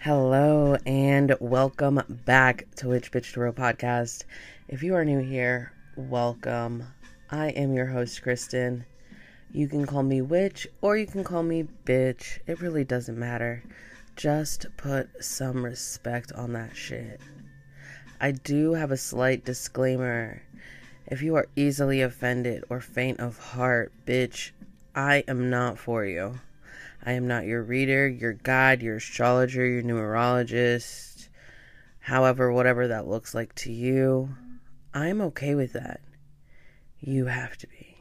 Hello and welcome back to Witch Bitch Tarot Podcast. If you are new here, welcome. I am your host, Kristen. You can call me Witch or you can call me Bitch. It really doesn't matter. Just put some respect on that shit. I do have a slight disclaimer. If you are easily offended or faint of heart, bitch, I am not for you. I am not your reader, your guide, your astrologer, your numerologist, however, whatever that looks like to you. I'm okay with that. You have to be.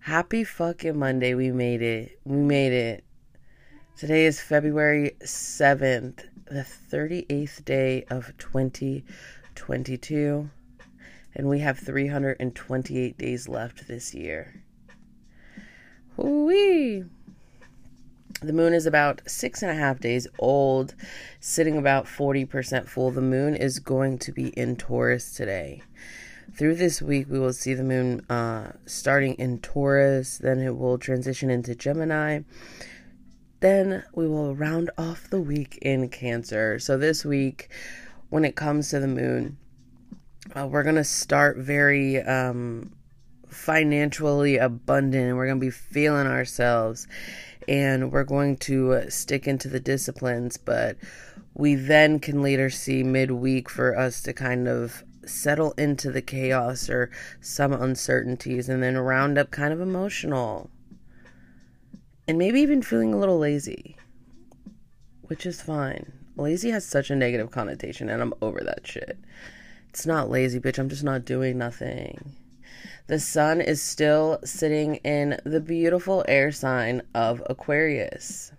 Happy fucking Monday. We made it. We made it. Today is February 7th, the 38th day of 2022, and we have 328 days left this year. Whoo-wee. The moon is about six and a half days old, sitting about 40% full. The moon is going to be in Taurus today. Through this week, we will see the moon uh, starting in Taurus, then it will transition into Gemini. Then we will round off the week in Cancer. So, this week, when it comes to the moon, uh, we're going to start very um, financially abundant and we're going to be feeling ourselves and we're going to uh, stick into the disciplines but we then can later see midweek for us to kind of settle into the chaos or some uncertainties and then round up kind of emotional. And maybe even feeling a little lazy which is fine. Lazy has such a negative connotation and i'm over that shit. It's not lazy bitch. I'm just not doing nothing the sun is still sitting in the beautiful air sign of Aquarius.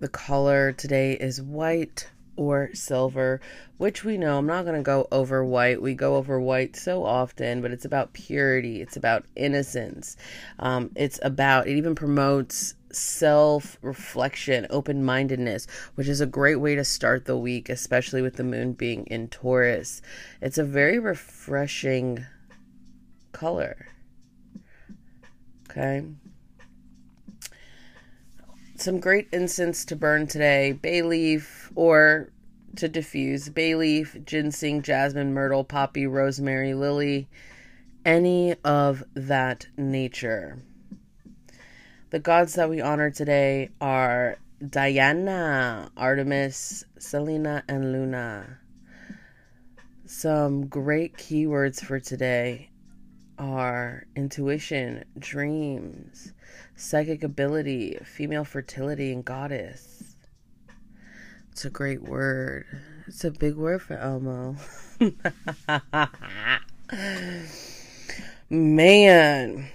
The color today is white or silver, which we know I'm not going to go over white. We go over white so often, but it's about purity, it's about innocence. Um, it's about, it even promotes self reflection, open mindedness, which is a great way to start the week, especially with the moon being in Taurus. It's a very refreshing color. Okay. Some great incense to burn today bay leaf or to diffuse bay leaf, ginseng, jasmine, myrtle, poppy, rosemary, lily, any of that nature. The gods that we honor today are Diana, Artemis, Selena, and Luna. Some great keywords for today are intuition, dreams, psychic ability, female fertility, and goddess. It's a great word. It's a big word for Elmo. Man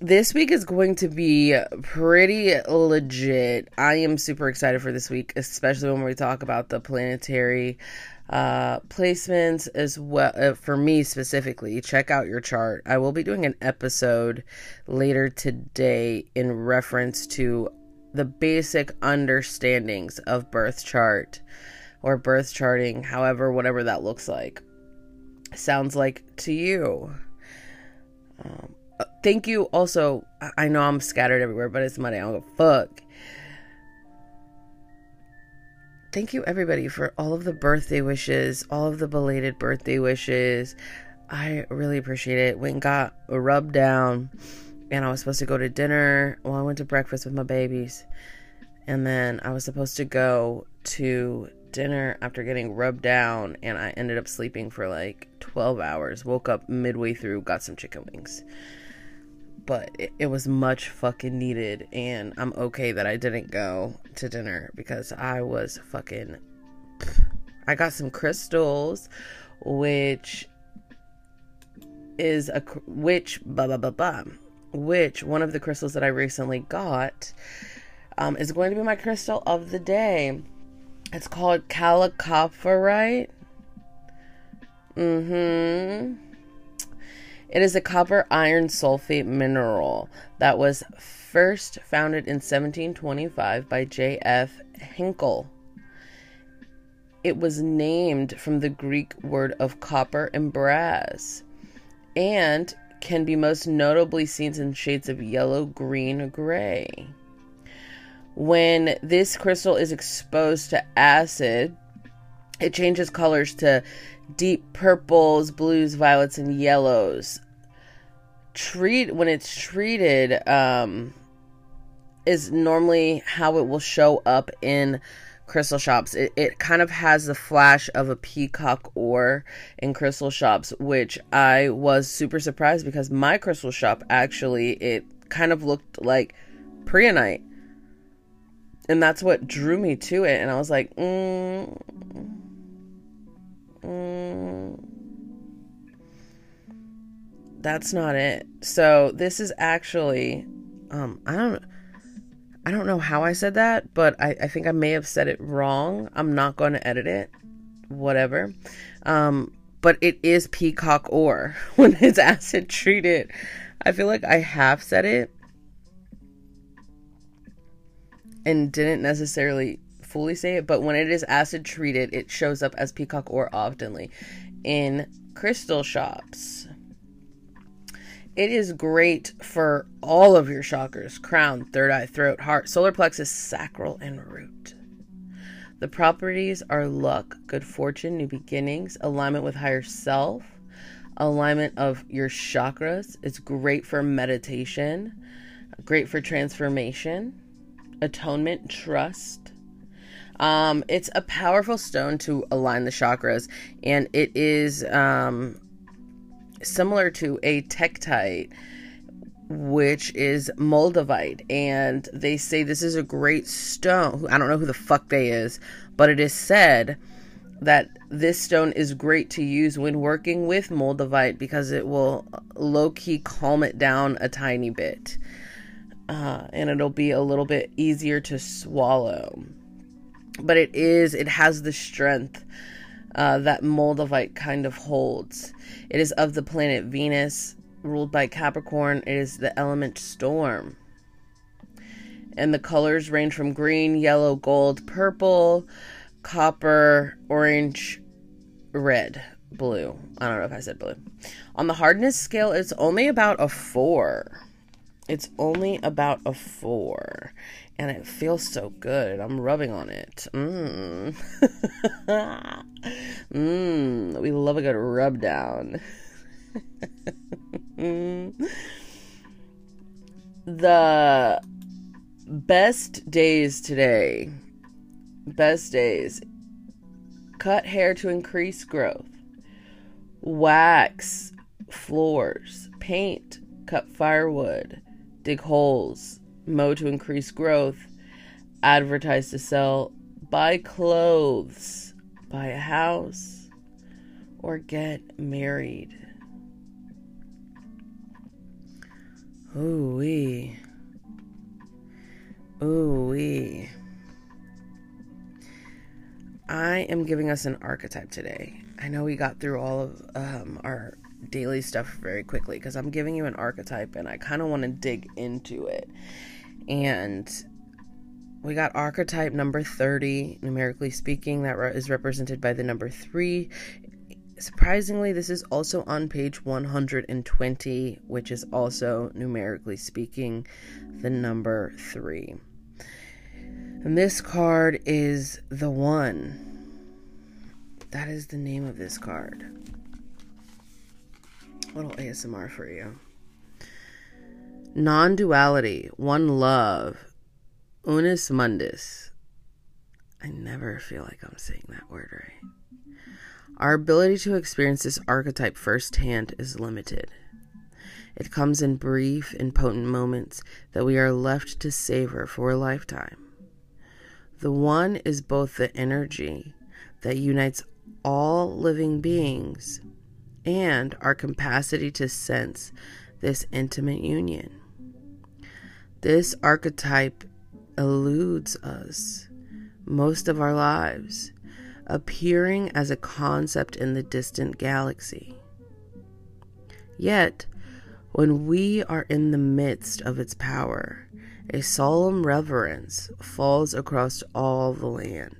this week is going to be pretty legit. I am super excited for this week, especially when we talk about the planetary uh, placements as well. Uh, for me specifically, check out your chart. I will be doing an episode later today in reference to the basic understandings of birth chart or birth charting, however, whatever that looks like. Sounds like to you. Um, thank you also. I know I'm scattered everywhere, but it's Monday. I don't give a fuck. Thank you, everybody, for all of the birthday wishes, all of the belated birthday wishes. I really appreciate it. Went got rubbed down, and I was supposed to go to dinner. Well, I went to breakfast with my babies, and then I was supposed to go to dinner after getting rubbed down, and I ended up sleeping for like 12 hours. Woke up midway through, got some chicken wings but it, it, was much fucking needed and i'm okay that i didn't go to dinner because i was fucking i got some crystals which is a which blah blah blah blah which one of the crystals that i recently got um, is going to be my crystal of the day. It's called chalcopyrite mm-hmm it is a copper iron sulfate mineral that was first founded in 1725 by J.F. Henckel. It was named from the Greek word of copper and brass and can be most notably seen in shades of yellow, green, or gray. When this crystal is exposed to acid, it changes colors to deep purples, blues, violets, and yellows. Treat when it's treated um, is normally how it will show up in crystal shops. It, it kind of has the flash of a peacock ore in crystal shops, which I was super surprised because my crystal shop actually it kind of looked like prehnite. And that's what drew me to it. And I was like, mm, that's not it. So this is actually, um, I don't I don't know how I said that, but I, I think I may have said it wrong. I'm not going to edit it. Whatever. Um, but it is peacock ore when it's acid treated. I feel like I have said it and didn't necessarily fully say it, but when it is acid treated, it shows up as peacock ore oftenly in crystal shops. It is great for all of your chakras crown, third eye, throat, heart, solar plexus, sacral, and root. The properties are luck, good fortune, new beginnings, alignment with higher self, alignment of your chakras. It's great for meditation, great for transformation, atonement, trust. Um, it's a powerful stone to align the chakras, and it is um, similar to a tektite which is moldavite and they say this is a great stone. I don't know who the fuck they is but it is said that this stone is great to use when working with moldavite because it will low-key calm it down a tiny bit uh, and it'll be a little bit easier to swallow. But it is it has the strength uh, that Moldavite kind of holds. It is of the planet Venus, ruled by Capricorn. It is the element storm. And the colors range from green, yellow, gold, purple, copper, orange, red, blue. I don't know if I said blue. On the hardness scale, it's only about a four. It's only about a four and it feels so good. I'm rubbing on it. Mmm. mmm. We love a good rub down. the best days today. Best days. Cut hair to increase growth. Wax floors. Paint. Cut firewood. Dig holes mow to increase growth, advertise to sell, buy clothes, buy a house, or get married. Ooh wee. Ooh wee. I am giving us an archetype today. I know we got through all of um, our daily stuff very quickly because I'm giving you an archetype and I kind of want to dig into it. And we got archetype number 30, numerically speaking, that is represented by the number 3. Surprisingly, this is also on page 120, which is also, numerically speaking, the number 3. And this card is the one. That is the name of this card. A little ASMR for you. Non duality, one love, unus mundus. I never feel like I'm saying that word right. Our ability to experience this archetype firsthand is limited. It comes in brief and potent moments that we are left to savor for a lifetime. The one is both the energy that unites all living beings and our capacity to sense this intimate union. This archetype eludes us most of our lives, appearing as a concept in the distant galaxy. Yet, when we are in the midst of its power, a solemn reverence falls across all the land.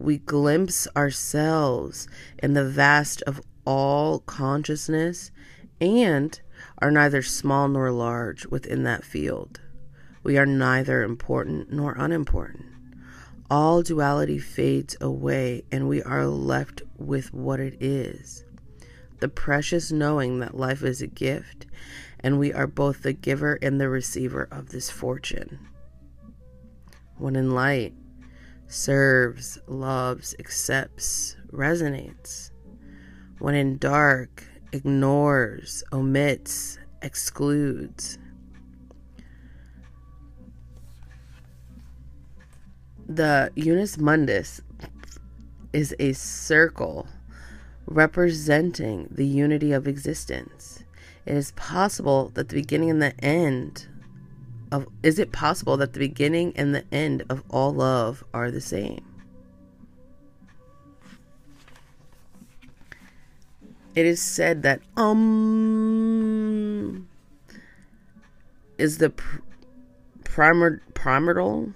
We glimpse ourselves in the vast of all consciousness and are neither small nor large within that field, We are neither important nor unimportant. All duality fades away, and we are left with what it is the precious knowing that life is a gift, and we are both the giver and the receiver of this fortune. When in light, serves, loves, accepts, resonates. When in dark, ignores, omits, excludes. The Unus Mundus is a circle representing the unity of existence. It is possible that the beginning and the end of is it possible that the beginning and the end of all love are the same? It is said that um is the pr- primor- primordial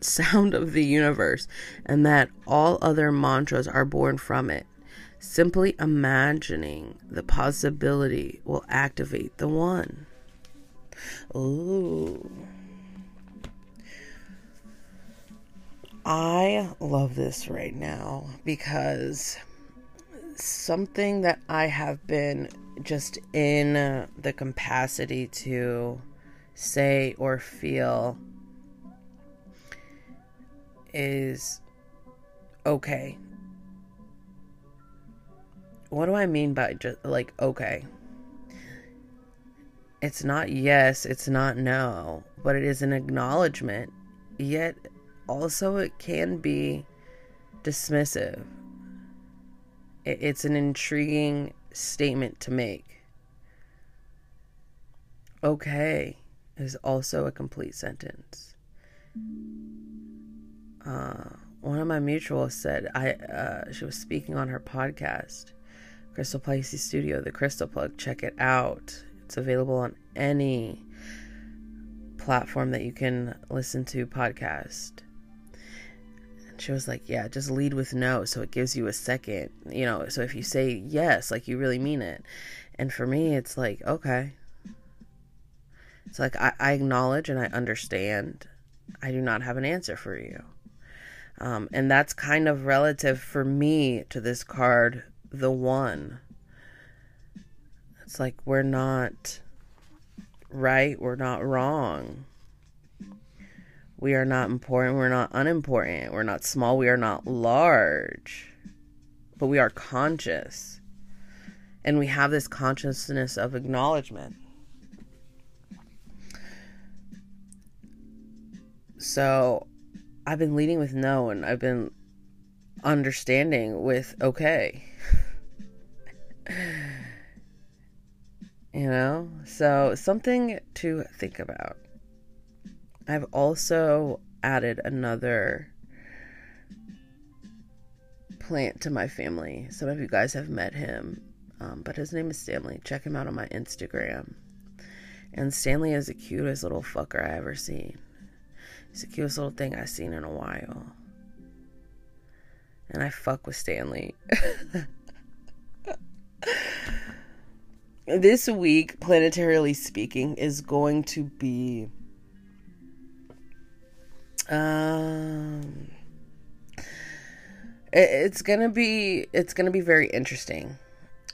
sound of the universe and that all other mantras are born from it. Simply imagining the possibility will activate the one. Ooh. I love this right now because something that I have been just in the capacity to say or feel is okay. What do I mean by just like okay? It's not yes, it's not no, but it is an acknowledgement. Yet also it can be dismissive it's an intriguing statement to make. Okay is also a complete sentence. Uh, one of my mutuals said I uh, she was speaking on her podcast, Crystal Placey Studio, the Crystal Plug. Check it out. It's available on any platform that you can listen to podcast And she was like, Yeah, just lead with no. So it gives you a second, you know. So if you say yes, like you really mean it. And for me, it's like, okay. It's like I, I acknowledge and I understand. I do not have an answer for you. Um, and that's kind of relative for me to this card, the one. It's like we're not right, we're not wrong. We are not important. We're not unimportant. We're not small. We are not large. But we are conscious. And we have this consciousness of acknowledgement. So I've been leading with no, and I've been understanding with okay. you know? So something to think about. I've also added another plant to my family. Some of you guys have met him, um, but his name is Stanley. Check him out on my Instagram. And Stanley is the cutest little fucker I ever seen. He's the cutest little thing I've seen in a while. And I fuck with Stanley. this week, planetarily speaking, is going to be um, it, it's gonna be it's gonna be very interesting,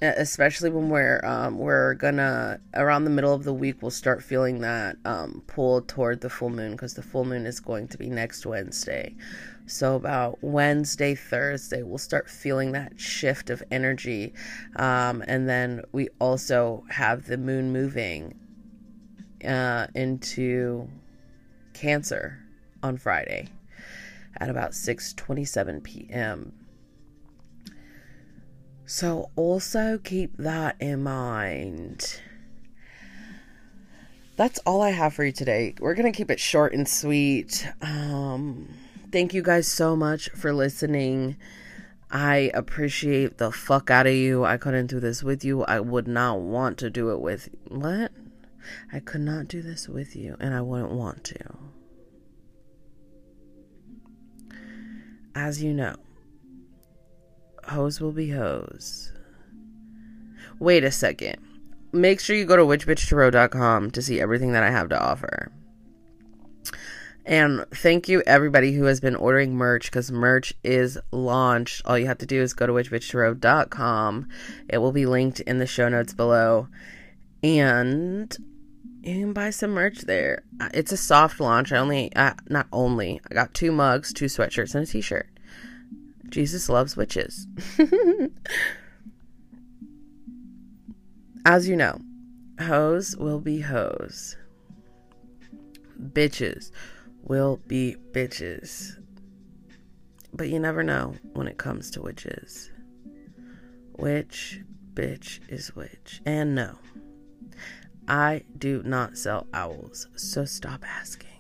especially when we're um we're gonna around the middle of the week we'll start feeling that um pull toward the full moon because the full moon is going to be next Wednesday. So about Wednesday, Thursday, we'll start feeling that shift of energy, um, and then we also have the moon moving uh, into Cancer on Friday at about 6:27 p.m. So also keep that in mind. That's all I have for you today. We're going to keep it short and sweet. Um thank you guys so much for listening. I appreciate the fuck out of you. I couldn't do this with you. I would not want to do it with what? I could not do this with you and I wouldn't want to. as you know, hoes will be hoes. Wait a second. Make sure you go to witchbitchtarot.com to see everything that I have to offer. And thank you everybody who has been ordering merch because merch is launched. All you have to do is go to witchbitchtarot.com. It will be linked in the show notes below. And you can buy some merch there. It's a soft launch. I only, uh, not only, I got two mugs, two sweatshirts, and a t shirt. Jesus loves witches. As you know, hoes will be hoes. Bitches will be bitches. But you never know when it comes to witches. Which bitch is which? And no, I do not sell owls, so stop asking.